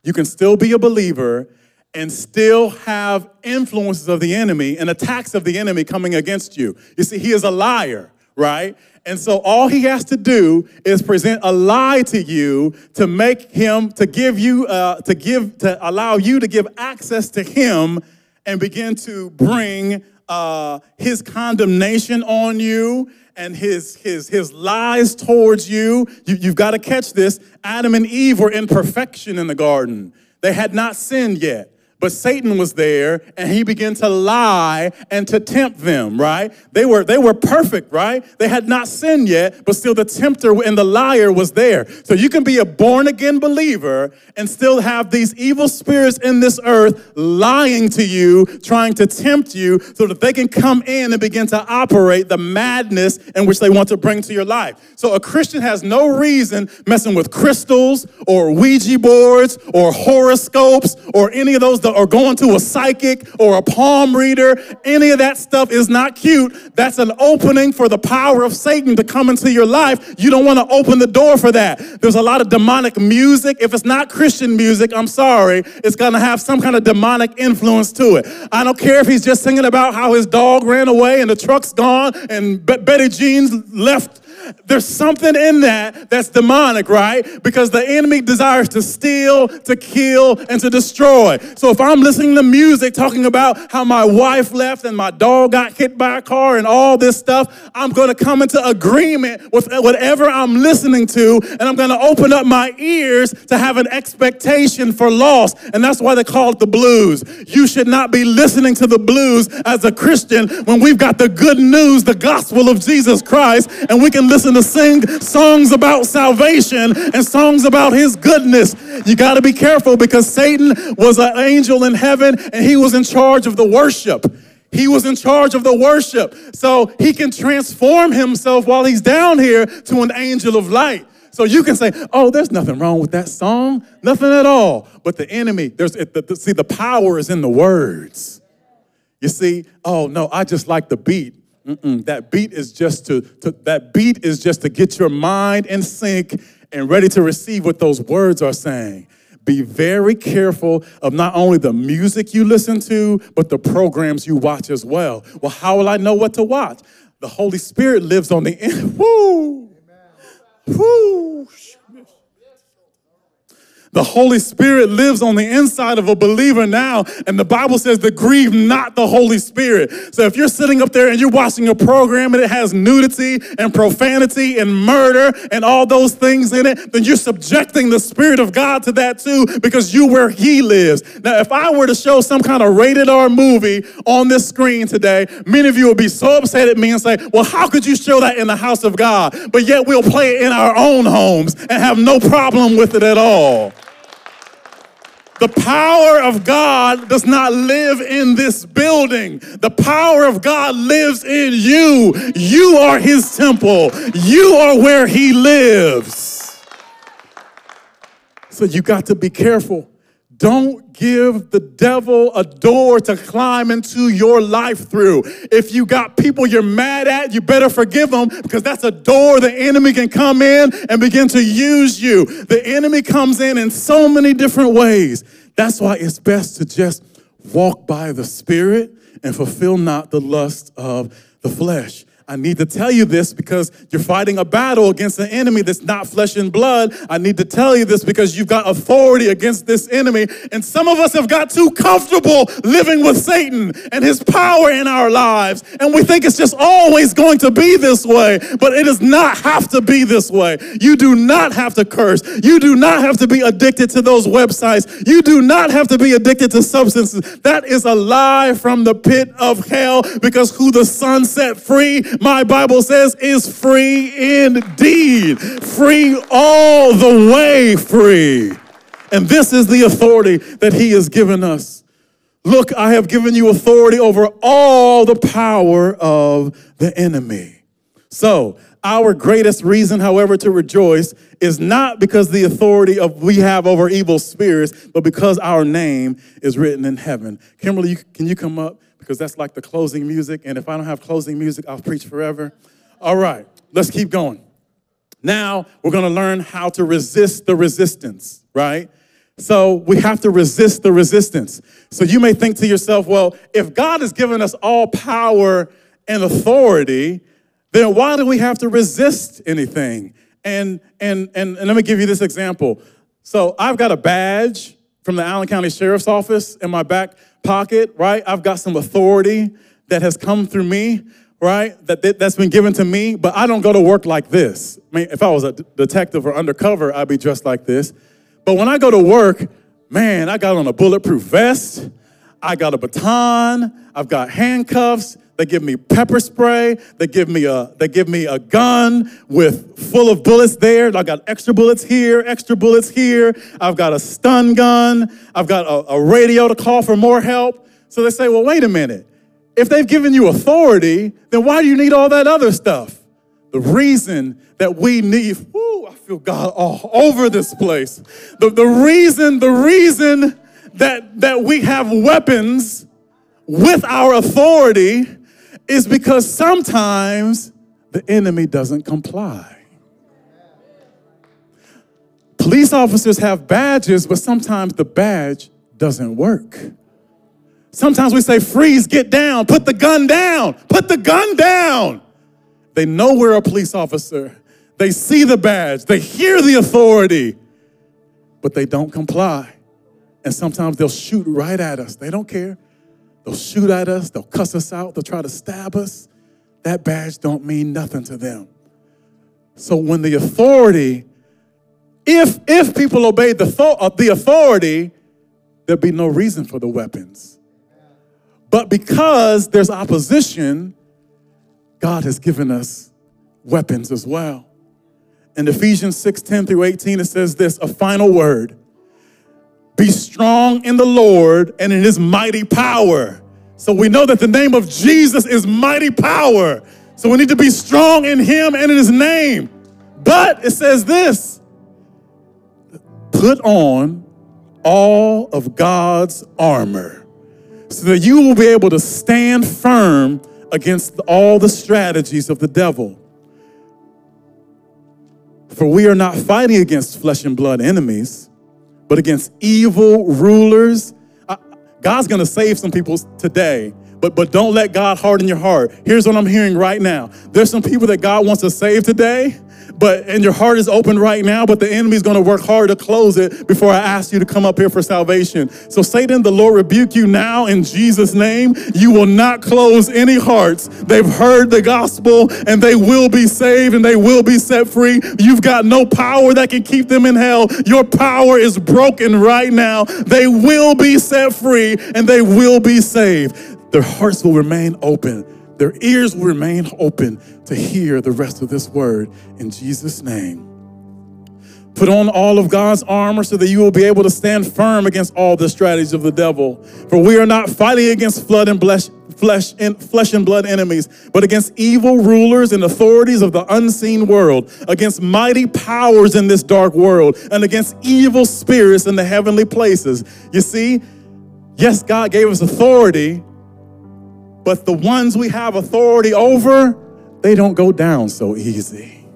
you can still be a believer, and still have influences of the enemy and attacks of the enemy coming against you. You see, he is a liar, right? And so all he has to do is present a lie to you to make him, to give you, uh, to give, to allow you to give access to him and begin to bring uh, his condemnation on you and his, his, his lies towards you. you you've got to catch this. Adam and Eve were in perfection in the garden. They had not sinned yet. But Satan was there and he began to lie and to tempt them, right? They were, they were perfect, right? They had not sinned yet, but still the tempter and the liar was there. So you can be a born again believer and still have these evil spirits in this earth lying to you, trying to tempt you so that they can come in and begin to operate the madness in which they want to bring to your life. So a Christian has no reason messing with crystals or Ouija boards or horoscopes or any of those or going to a psychic or a palm reader, any of that stuff is not cute. That's an opening for the power of Satan to come into your life. You don't want to open the door for that. There's a lot of demonic music. If it's not Christian music, I'm sorry, it's going to have some kind of demonic influence to it. I don't care if he's just singing about how his dog ran away and the truck's gone and Betty Jean's left there's something in that that's demonic, right? Because the enemy desires to steal, to kill, and to destroy. So if I'm listening to music talking about how my wife left and my dog got hit by a car and all this stuff, I'm going to come into agreement with whatever I'm listening to, and I'm going to open up my ears to have an expectation for loss. And that's why they call it the blues. You should not be listening to the blues as a Christian when we've got the good news, the gospel of Jesus Christ, and we can listen to sing songs about salvation and songs about his goodness. You got to be careful because Satan was an angel in heaven and he was in charge of the worship. He was in charge of the worship. So he can transform himself while he's down here to an angel of light. So you can say, oh, there's nothing wrong with that song, nothing at all. But the enemy, there's, see, the power is in the words. You see, oh no, I just like the beat. Mm-mm. That beat is just to, to that beat is just to get your mind in sync and ready to receive what those words are saying. Be very careful of not only the music you listen to, but the programs you watch as well. Well, how will I know what to watch? The Holy Spirit lives on the end. Woo! Woo! The Holy Spirit lives on the inside of a believer now, and the Bible says to grieve not the Holy Spirit. So if you're sitting up there and you're watching a program and it has nudity and profanity and murder and all those things in it, then you're subjecting the Spirit of God to that too because you where He lives. Now, if I were to show some kind of rated R movie on this screen today, many of you would be so upset at me and say, Well, how could you show that in the house of God? But yet we'll play it in our own homes and have no problem with it at all. The power of God does not live in this building. The power of God lives in you. You are his temple. You are where he lives. So you got to be careful. Don't give the devil a door to climb into your life through. If you got people you're mad at, you better forgive them because that's a door the enemy can come in and begin to use you. The enemy comes in in so many different ways. That's why it's best to just walk by the Spirit and fulfill not the lust of the flesh. I need to tell you this because you're fighting a battle against an enemy that's not flesh and blood. I need to tell you this because you've got authority against this enemy. And some of us have got too comfortable living with Satan and his power in our lives. And we think it's just always going to be this way, but it does not have to be this way. You do not have to curse. You do not have to be addicted to those websites. You do not have to be addicted to substances. That is a lie from the pit of hell because who the Son set free my Bible says, is free indeed. Free all the way free. And this is the authority that He has given us. Look, I have given you authority over all the power of the enemy. So, our greatest reason, however, to rejoice is not because the authority of we have over evil spirits, but because our name is written in heaven. Kimberly, can you come up? Because that's like the closing music. And if I don't have closing music, I'll preach forever. All right, let's keep going. Now we're going to learn how to resist the resistance, right? So we have to resist the resistance. So you may think to yourself, well, if God has given us all power and authority, then why do we have to resist anything? And and and, and let me give you this example. So I've got a badge from the Allen County Sheriff's Office in my back pocket, right? I've got some authority that has come through me, right? That, that's been given to me, but I don't go to work like this. I mean, if I was a detective or undercover, I'd be dressed like this. But when I go to work, man, I got on a bulletproof vest, I got a baton, I've got handcuffs, they give me pepper spray. They give me a they give me a gun with full of bullets there. I got extra bullets here, extra bullets here. I've got a stun gun. I've got a, a radio to call for more help. So they say, well, wait a minute. If they've given you authority, then why do you need all that other stuff? The reason that we need, whoo, I feel God all over this place. The, the reason, the reason that, that we have weapons with our authority is because sometimes the enemy doesn't comply. Police officers have badges, but sometimes the badge doesn't work. Sometimes we say, freeze, get down, put the gun down, put the gun down. They know we're a police officer. They see the badge, they hear the authority, but they don't comply. And sometimes they'll shoot right at us. They don't care. They'll shoot at us, they'll cuss us out, they'll try to stab us. That badge don't mean nothing to them. So when the authority, if if people obeyed the, uh, the authority, there'd be no reason for the weapons. But because there's opposition, God has given us weapons as well. In Ephesians 6 10 through 18, it says this a final word. Be strong in the Lord and in his mighty power. So we know that the name of Jesus is mighty power. So we need to be strong in him and in his name. But it says this put on all of God's armor so that you will be able to stand firm against all the strategies of the devil. For we are not fighting against flesh and blood enemies but against evil rulers. God's gonna save some people today, but but don't let God harden your heart. Here's what I'm hearing right now. There's some people that God wants to save today, but and your heart is open right now, but the enemy's going to work hard to close it before I ask you to come up here for salvation. So Satan, the Lord rebuke you now in Jesus name. You will not close any hearts. They've heard the gospel and they will be saved and they will be set free. You've got no power that can keep them in hell. Your power is broken right now. They will be set free and they will be saved. Their hearts will remain open their ears will remain open to hear the rest of this word in Jesus' name. Put on all of God's armor so that you will be able to stand firm against all the strategies of the devil. For we are not fighting against flood and flesh, flesh, and flesh and blood enemies, but against evil rulers and authorities of the unseen world, against mighty powers in this dark world, and against evil spirits in the heavenly places. You see, yes, God gave us authority, but the ones we have authority over, they don't go down so easy.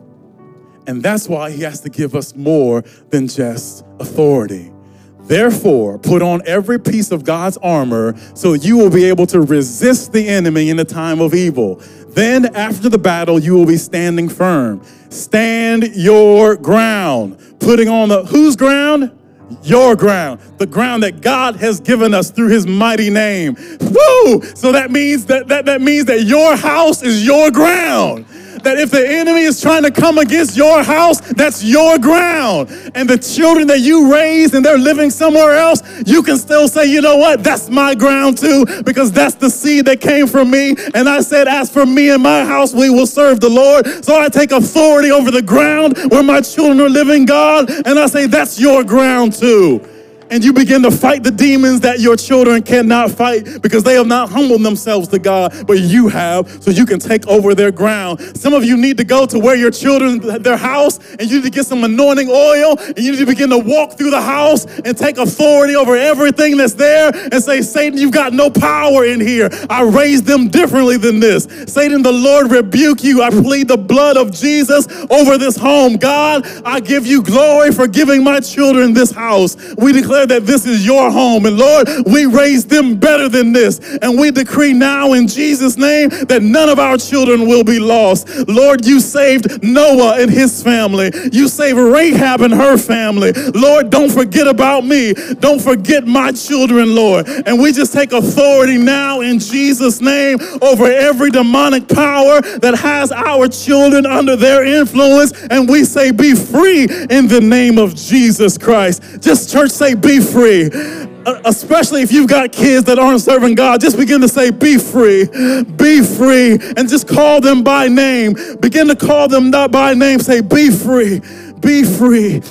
And that's why he has to give us more than just authority. Therefore, put on every piece of God's armor so you will be able to resist the enemy in the time of evil. Then, after the battle, you will be standing firm. Stand your ground. Putting on the whose ground? Your ground, the ground that God has given us through his mighty name. Woo! So that means that, that, that means that your house is your ground that if the enemy is trying to come against your house, that's your ground. And the children that you raised and they're living somewhere else, you can still say, you know what, that's my ground too, because that's the seed that came from me. And I said, as for me and my house, we will serve the Lord. So I take authority over the ground where my children are living, God, and I say, that's your ground too and you begin to fight the demons that your children cannot fight because they have not humbled themselves to God, but you have, so you can take over their ground. Some of you need to go to where your children, their house, and you need to get some anointing oil, and you need to begin to walk through the house and take authority over everything that's there and say, Satan, you've got no power in here. I raised them differently than this. Satan, the Lord rebuke you. I plead the blood of Jesus over this home. God, I give you glory for giving my children this house. We declare declare that this is your home. And Lord, we raise them better than this. And we decree now in Jesus' name that none of our children will be lost. Lord, you saved Noah and his family. You saved Rahab and her family. Lord, don't forget about me. Don't forget my children, Lord. And we just take authority now in Jesus' name over every demonic power that has our children under their influence. And we say, be free in the name of Jesus Christ. Just church say, be free. Uh, especially if you've got kids that aren't serving God, just begin to say, Be free, be free, and just call them by name. Begin to call them not by name, say, Be free, be free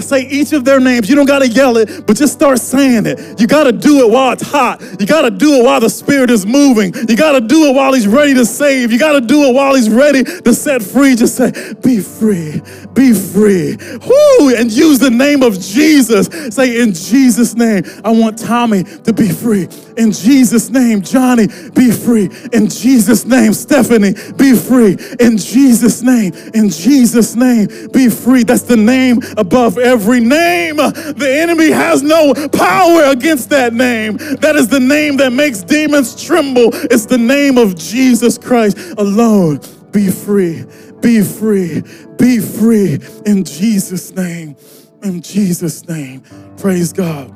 say each of their names. You don't got to yell it, but just start saying it. You got to do it while it's hot. You got to do it while the Spirit is moving. You got to do it while He's ready to save. You got to do it while He's ready to set free. Just say, Be free, be free. Whoo! And use the name of Jesus. Say, In Jesus' name, I want Tommy to be free. In Jesus' name, Johnny, be free. In Jesus' name, Stephanie, be free. In Jesus' name, in Jesus' name, be free. That's the name above every name. The enemy has no power against that name. That is the name that makes demons tremble. It's the name of Jesus Christ alone. Be free, be free, be free in Jesus' name. In Jesus' name. Praise God.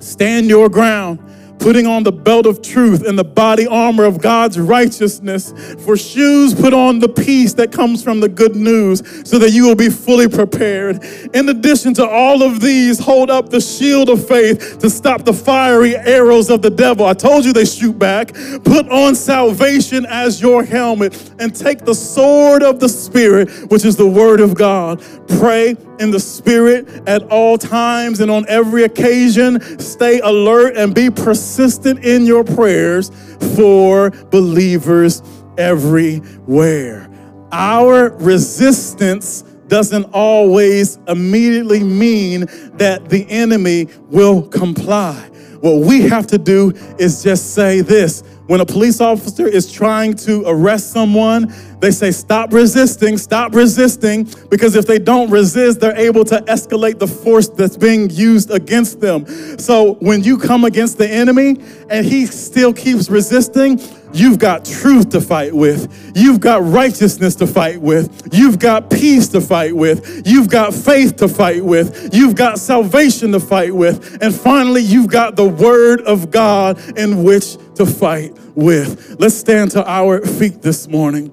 Stand your ground putting on the belt of truth and the body armor of God's righteousness. For shoes, put on the peace that comes from the good news so that you will be fully prepared. In addition to all of these, hold up the shield of faith to stop the fiery arrows of the devil. I told you they shoot back. Put on salvation as your helmet and take the sword of the Spirit, which is the word of God. Pray in the Spirit at all times and on every occasion. Stay alert and be persistent in your prayers for believers everywhere. Our resistance doesn't always immediately mean that the enemy will comply. What we have to do is just say this when a police officer is trying to arrest someone, they say, Stop resisting, stop resisting, because if they don't resist, they're able to escalate the force that's being used against them. So when you come against the enemy and he still keeps resisting, You've got truth to fight with. You've got righteousness to fight with. You've got peace to fight with. You've got faith to fight with. You've got salvation to fight with. And finally, you've got the word of God in which to fight with. Let's stand to our feet this morning.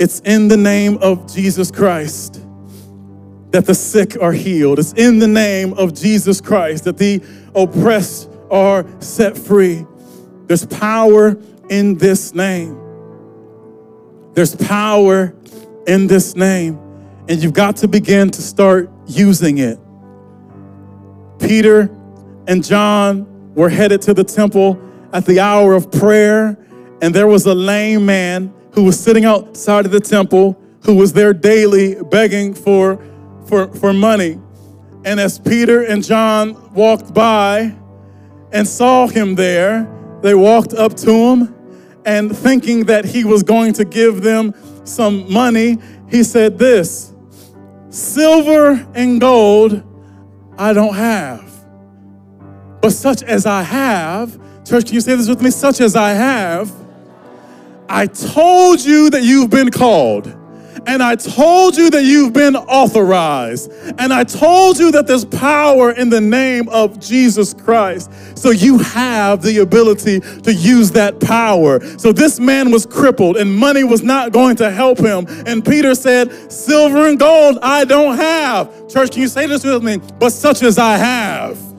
It's in the name of Jesus Christ that the sick are healed. It's in the name of Jesus Christ that the oppressed are set free. There's power in this name. There's power in this name. And you've got to begin to start using it. Peter and John were headed to the temple at the hour of prayer, and there was a lame man who was sitting outside of the temple who was there daily begging for, for, for money. And as Peter and John walked by and saw him there, they walked up to him and thinking that he was going to give them some money, he said this Silver and gold I don't have, but such as I have, church, can you say this with me? Such as I have, I told you that you've been called and I told you that you've been authorized. And I told you that there's power in the name of Jesus Christ. So you have the ability to use that power. So this man was crippled and money was not going to help him. And Peter said, Silver and gold I don't have. Church, can you say this with me? But such as I have.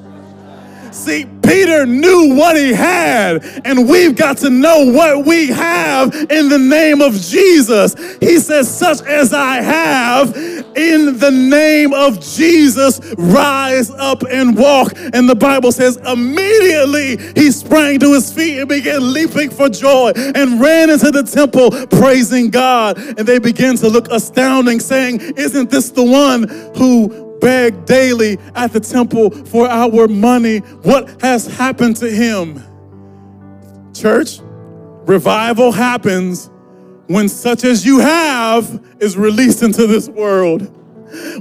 See, Peter knew what he had, and we've got to know what we have in the name of Jesus. He says, Such as I have, in the name of Jesus, rise up and walk. And the Bible says, immediately he sprang to his feet and began leaping for joy and ran into the temple praising God. And they began to look astounding, saying, Isn't this the one who beg daily at the temple for our money. What has happened to him? Church, revival happens when such as you have is released into this world.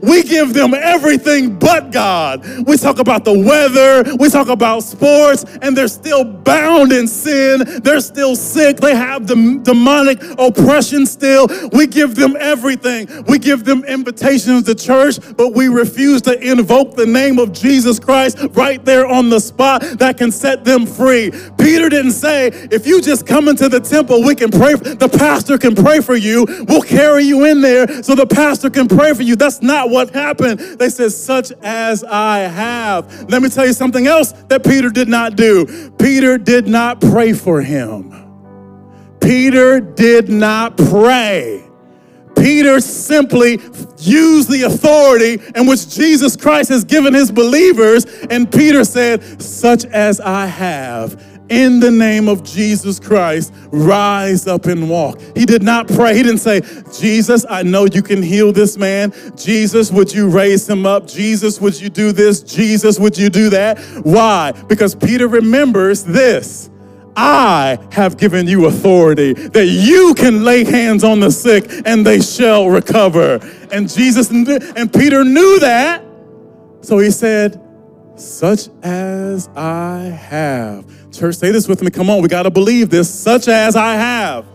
We give them everything but God. We talk about the weather, we talk about sports, and they're still bound in sin. They're still sick. They have the demonic oppression still. We give them everything. We give them invitations to church, but we refuse to invoke the name of Jesus Christ right there on the spot that can set them free. Peter didn't say, if you just come into the temple, we can pray, the pastor can pray for you. We'll carry you in there so the pastor can pray for you. That's not what happened. They said, such as I have. Let me tell you something else that Peter did not do. Peter did not pray for him. Peter did not pray. Peter simply used the authority in which Jesus Christ has given his believers, and Peter said, Such as I have in the name of Jesus Christ, rise up and walk. He did not pray. He didn't say, Jesus, I know you can heal this man. Jesus, would you raise him up? Jesus, would you do this? Jesus, would you do that? Why? Because Peter remembers this. I have given you authority that you can lay hands on the sick and they shall recover. And Jesus and Peter knew that. So he said, such as I have. Church, say this with me. Come on, we got to believe this. Such as I have.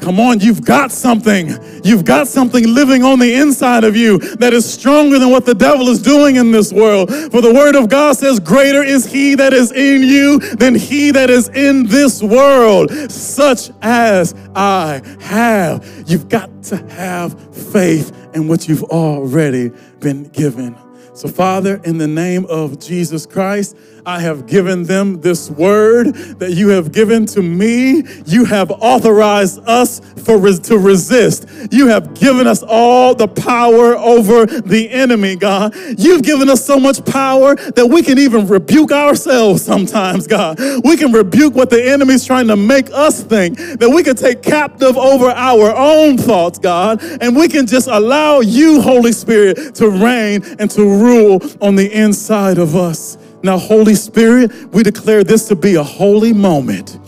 Come on, you've got something. You've got something living on the inside of you that is stronger than what the devil is doing in this world. For the word of God says, Greater is he that is in you than he that is in this world. Such as I have. You've got to have faith in what you've already been given. So, Father, in the name of Jesus Christ, I have given them this word that you have given to me. You have authorized us for to resist. You have given us all the power over the enemy, God. You've given us so much power that we can even rebuke ourselves sometimes, God. We can rebuke what the enemy's trying to make us think, that we can take captive over our own thoughts, God, and we can just allow you, Holy Spirit, to reign and to rule on the inside of us. Now, Holy Spirit, we declare this to be a holy moment.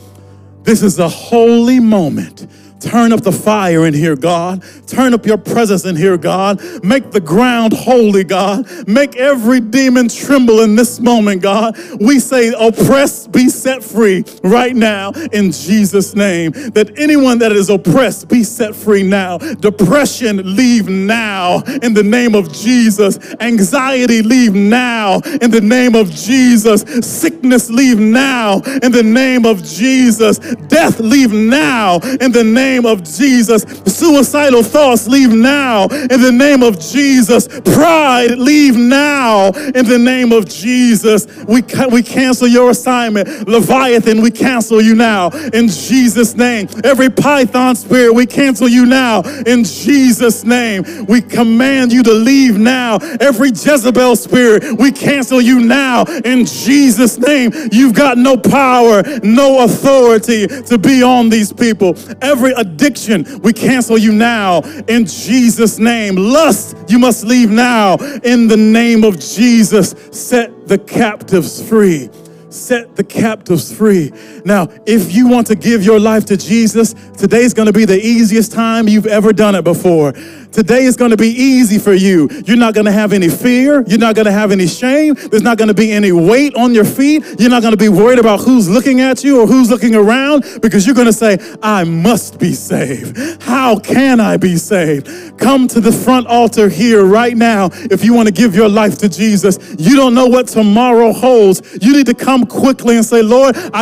This is a holy moment. Turn up the fire in here, God. Turn up your presence in here, God. Make the ground holy, God. Make every demon tremble in this moment, God. We say, oppressed be set free right now in Jesus' name. That anyone that is oppressed be set free now. Depression, leave now in the name of Jesus. Anxiety, leave now in the name of Jesus. Sickness, leave now in the name of Jesus. Death, leave now in the name name of Jesus. Suicidal thoughts, leave now in the name of Jesus. Pride, leave now in the name of Jesus. We, ca- we cancel your assignment. Leviathan, we cancel you now in Jesus' name. Every python spirit, we cancel you now in Jesus' name. We command you to leave now. Every Jezebel spirit, we cancel you now in Jesus' name. You've got no power, no authority to be on these people. Every addiction, we cancel you now in Jesus' name. Lust, you must leave now in the name of Jesus. Set the captives free. Set the captives free. Now, if you want to give your life to Jesus, today's going to be the easiest time you've ever done it before. Today is going to be easy for you. You're not going to have any fear. You're not going to have any shame. There's not going to be any weight on your feet. You're not going to be worried about who's looking at you or who's looking around because you're going to say, I must be saved. How can I be saved? Come to the front altar here right now if you want to give your life to Jesus. You don't know what tomorrow holds. You need to come quickly and say, Lord, I